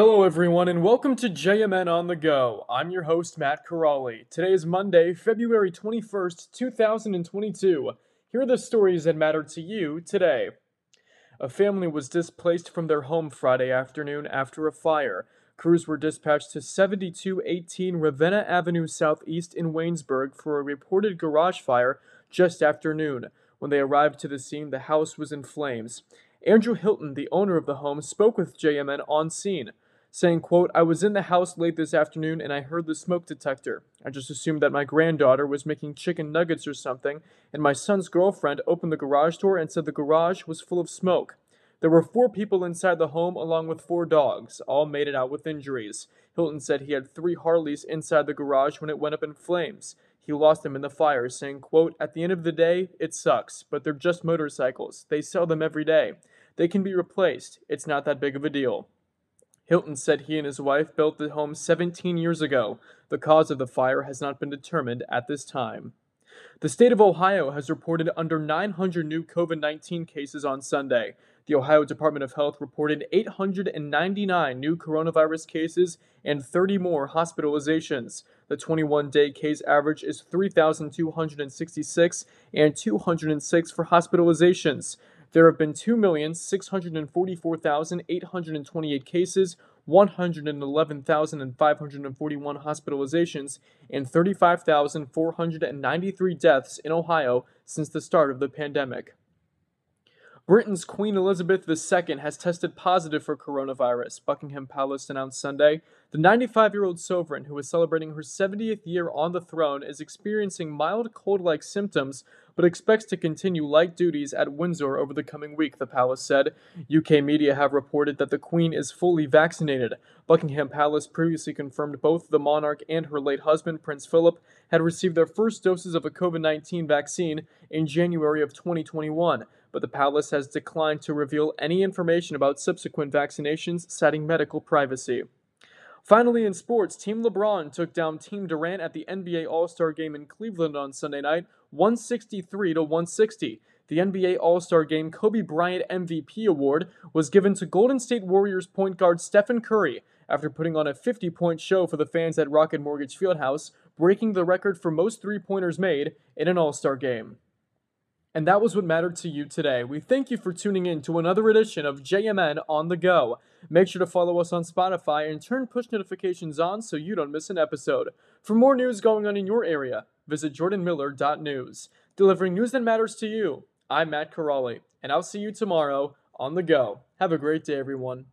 Hello, everyone, and welcome to JMN on the Go. I'm your host, Matt Corrali. Today is Monday, February 21st, 2022. Here are the stories that matter to you today. A family was displaced from their home Friday afternoon after a fire. Crews were dispatched to 7218 Ravenna Avenue Southeast in Waynesburg for a reported garage fire just after noon. When they arrived to the scene, the house was in flames. Andrew Hilton, the owner of the home, spoke with JMN on scene saying, quote, I was in the house late this afternoon and I heard the smoke detector. I just assumed that my granddaughter was making chicken nuggets or something, and my son's girlfriend opened the garage door and said the garage was full of smoke. There were four people inside the home along with four dogs, all made it out with injuries. Hilton said he had three Harleys inside the garage when it went up in flames. He lost them in the fire, saying, quote, At the end of the day, it sucks, but they're just motorcycles. They sell them every day. They can be replaced. It's not that big of a deal. Hilton said he and his wife built the home 17 years ago. The cause of the fire has not been determined at this time. The state of Ohio has reported under 900 new COVID 19 cases on Sunday. The Ohio Department of Health reported 899 new coronavirus cases and 30 more hospitalizations. The 21 day case average is 3,266 and 206 for hospitalizations. There have been 2,644,828 cases, 111,541 hospitalizations, and 35,493 deaths in Ohio since the start of the pandemic. Britain's Queen Elizabeth II has tested positive for coronavirus, Buckingham Palace announced Sunday. The 95 year old sovereign, who is celebrating her 70th year on the throne, is experiencing mild cold like symptoms, but expects to continue light duties at Windsor over the coming week, the palace said. UK media have reported that the Queen is fully vaccinated. Buckingham Palace previously confirmed both the monarch and her late husband, Prince Philip, had received their first doses of a COVID 19 vaccine in January of 2021 but the palace has declined to reveal any information about subsequent vaccinations, citing medical privacy. Finally, in sports, Team LeBron took down Team Durant at the NBA All Star game in Cleveland on Sunday night, 163 to 160. The NBA All Star Game Kobe Bryant MVP award was given to Golden State Warriors point guard Stephen Curry after putting on a 50 point show for the fans at Rocket Mortgage Fieldhouse, breaking the record for most three pointers made in an All Star game. And that was what mattered to you today. We thank you for tuning in to another edition of JMN on the Go. Make sure to follow us on Spotify and turn push notifications on so you don't miss an episode. For more news going on in your area, visit jordanmiller.news. Delivering news that matters to you, I'm Matt Corrali, and I'll see you tomorrow on the Go. Have a great day, everyone.